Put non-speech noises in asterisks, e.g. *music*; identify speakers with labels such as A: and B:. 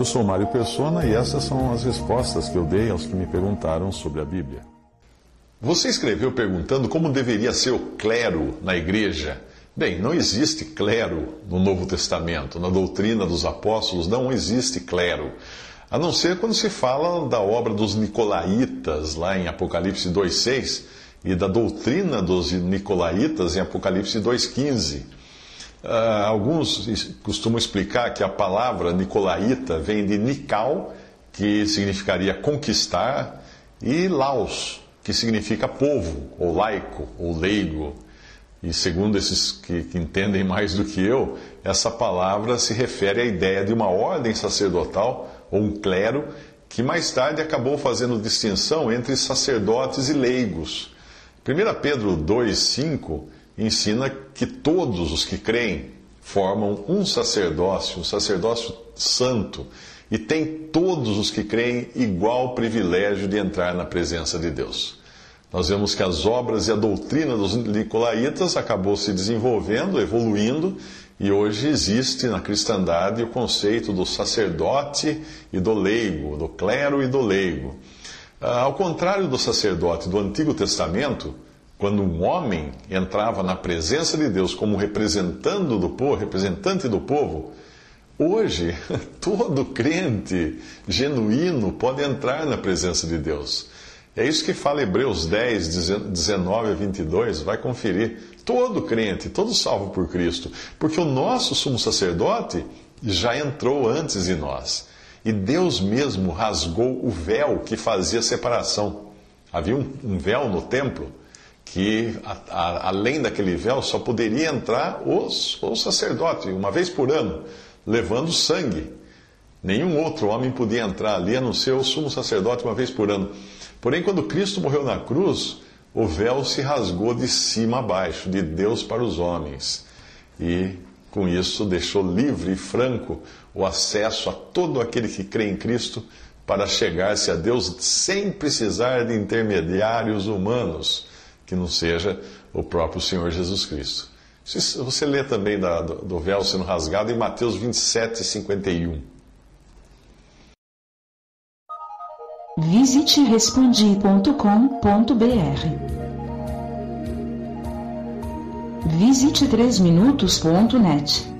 A: Eu sou Mário Persona e essas são as respostas que eu dei aos que me perguntaram sobre a Bíblia.
B: Você escreveu perguntando como deveria ser o clero na igreja. Bem, não existe clero no Novo Testamento. Na doutrina dos apóstolos não existe clero. A não ser quando se fala da obra dos Nicolaitas, lá em Apocalipse 2,6, e da doutrina dos Nicolaitas em Apocalipse 2,15. Uh, alguns costumam explicar que a palavra Nicolaita vem de Nical, que significaria conquistar, e Laos, que significa povo, ou laico, ou leigo. E segundo esses que, que, entendem mais do que eu, essa palavra se refere à ideia de uma ordem sacerdotal, ou um clero, que mais tarde acabou fazendo distinção entre sacerdotes e leigos. 1 Pedro 2,5 ensina que todos os que creem formam um sacerdócio, um sacerdócio santo, e tem todos os que creem igual privilégio de entrar na presença de Deus. Nós vemos que as obras e a doutrina dos Nicolaitas acabou se desenvolvendo, evoluindo, e hoje existe na cristandade o conceito do sacerdote e do leigo, do clero e do leigo. Ah, ao contrário do sacerdote do Antigo Testamento, quando um homem entrava na presença de Deus como representando do povo, representante do povo, hoje *laughs* todo crente genuíno pode entrar na presença de Deus. É isso que fala Hebreus 10, 19 a 22, vai conferir. Todo crente, todo salvo por Cristo, porque o nosso sumo sacerdote já entrou antes de nós. E Deus mesmo rasgou o véu que fazia separação. Havia um, um véu no templo que a, a, além daquele véu só poderia entrar os, o sacerdote, uma vez por ano, levando sangue. Nenhum outro homem podia entrar ali, a não ser o sumo sacerdote, uma vez por ano. Porém, quando Cristo morreu na cruz, o véu se rasgou de cima a baixo, de Deus para os homens. E com isso deixou livre e franco o acesso a todo aquele que crê em Cristo para chegar-se a Deus sem precisar de intermediários humanos que não seja o próprio Senhor Jesus Cristo. Você lê também da, do véu sendo rasgado em Mateus 27, 51.
C: Visite respondi.com.br. Visite 3minutos.net.